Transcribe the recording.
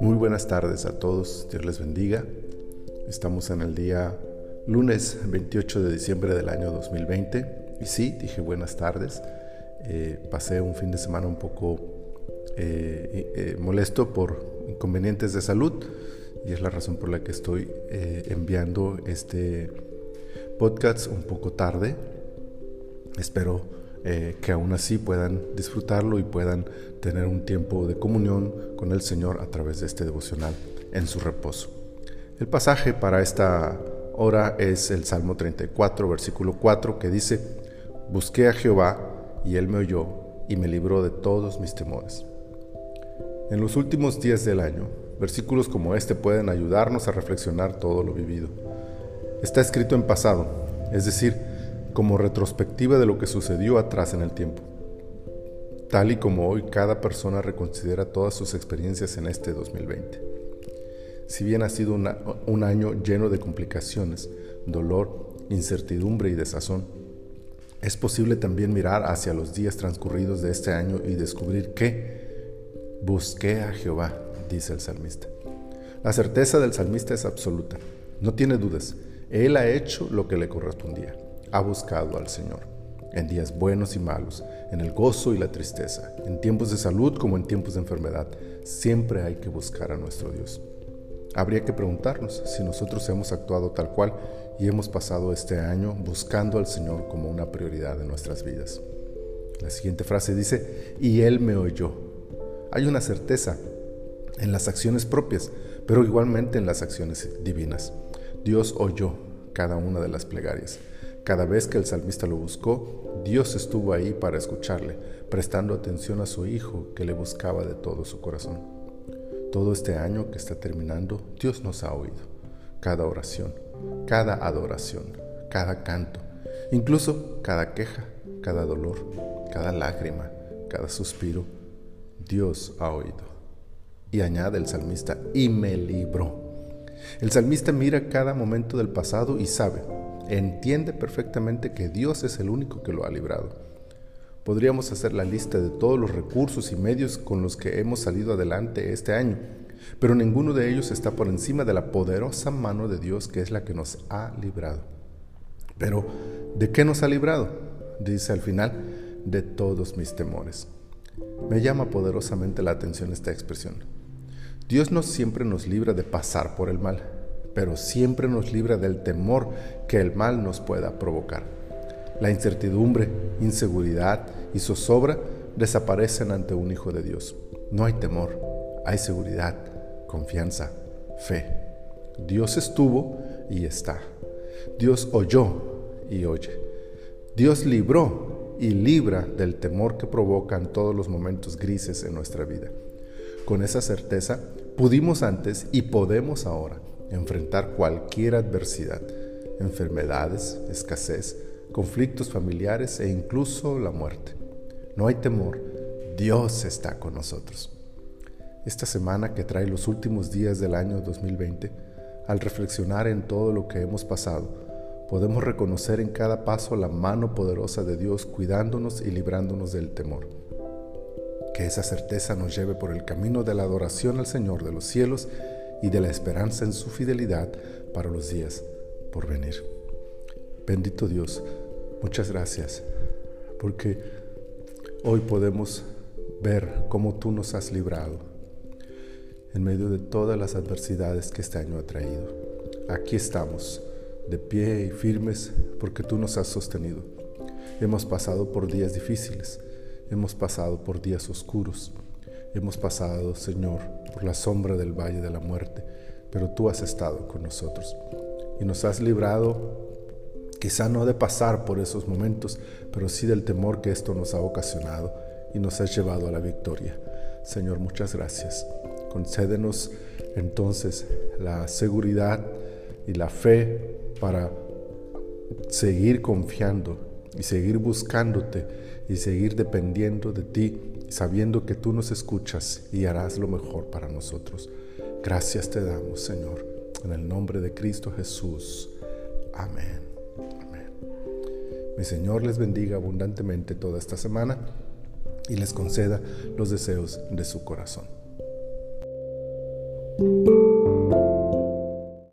Muy buenas tardes a todos, Dios les bendiga. Estamos en el día lunes 28 de diciembre del año 2020 y sí, dije buenas tardes. Eh, pasé un fin de semana un poco eh, eh, molesto por inconvenientes de salud y es la razón por la que estoy enviando este podcast un poco tarde. Espero eh, que aún así puedan disfrutarlo y puedan tener un tiempo de comunión con el Señor a través de este devocional en su reposo. El pasaje para esta hora es el Salmo 34, versículo 4, que dice, Busqué a Jehová y él me oyó y me libró de todos mis temores. En los últimos días del año, versículos como este pueden ayudarnos a reflexionar todo lo vivido. Está escrito en pasado, es decir, como retrospectiva de lo que sucedió atrás en el tiempo. Tal y como hoy cada persona reconsidera todas sus experiencias en este 2020. Si bien ha sido un año lleno de complicaciones, dolor, incertidumbre y desazón, es posible también mirar hacia los días transcurridos de este año y descubrir que busqué a Jehová, dice el salmista. La certeza del salmista es absoluta, no tiene dudas, él ha hecho lo que le correspondía ha buscado al Señor, en días buenos y malos, en el gozo y la tristeza, en tiempos de salud como en tiempos de enfermedad. Siempre hay que buscar a nuestro Dios. Habría que preguntarnos si nosotros hemos actuado tal cual y hemos pasado este año buscando al Señor como una prioridad de nuestras vidas. La siguiente frase dice, y Él me oyó. Hay una certeza en las acciones propias, pero igualmente en las acciones divinas. Dios oyó cada una de las plegarias. Cada vez que el salmista lo buscó, Dios estuvo ahí para escucharle, prestando atención a su hijo que le buscaba de todo su corazón. Todo este año que está terminando, Dios nos ha oído. Cada oración, cada adoración, cada canto, incluso cada queja, cada dolor, cada lágrima, cada suspiro, Dios ha oído. Y añade el salmista, y me libró. El salmista mira cada momento del pasado y sabe, entiende perfectamente que Dios es el único que lo ha librado. Podríamos hacer la lista de todos los recursos y medios con los que hemos salido adelante este año, pero ninguno de ellos está por encima de la poderosa mano de Dios que es la que nos ha librado. Pero, ¿de qué nos ha librado? Dice al final, de todos mis temores. Me llama poderosamente la atención esta expresión. Dios no siempre nos libra de pasar por el mal pero siempre nos libra del temor que el mal nos pueda provocar. La incertidumbre, inseguridad y zozobra desaparecen ante un Hijo de Dios. No hay temor, hay seguridad, confianza, fe. Dios estuvo y está. Dios oyó y oye. Dios libró y libra del temor que provocan todos los momentos grises en nuestra vida. Con esa certeza, pudimos antes y podemos ahora enfrentar cualquier adversidad, enfermedades, escasez, conflictos familiares e incluso la muerte. No hay temor, Dios está con nosotros. Esta semana que trae los últimos días del año 2020, al reflexionar en todo lo que hemos pasado, podemos reconocer en cada paso la mano poderosa de Dios cuidándonos y librándonos del temor. Que esa certeza nos lleve por el camino de la adoración al Señor de los cielos y de la esperanza en su fidelidad para los días por venir. Bendito Dios, muchas gracias, porque hoy podemos ver cómo tú nos has librado en medio de todas las adversidades que este año ha traído. Aquí estamos, de pie y firmes, porque tú nos has sostenido. Hemos pasado por días difíciles, hemos pasado por días oscuros, hemos pasado, Señor, por la sombra del valle de la muerte, pero tú has estado con nosotros y nos has librado quizá no de pasar por esos momentos, pero sí del temor que esto nos ha ocasionado y nos has llevado a la victoria. Señor, muchas gracias. Concédenos entonces la seguridad y la fe para seguir confiando y seguir buscándote y seguir dependiendo de ti sabiendo que tú nos escuchas y harás lo mejor para nosotros. Gracias te damos, Señor, en el nombre de Cristo Jesús. Amén. Amén. Mi Señor les bendiga abundantemente toda esta semana y les conceda los deseos de su corazón.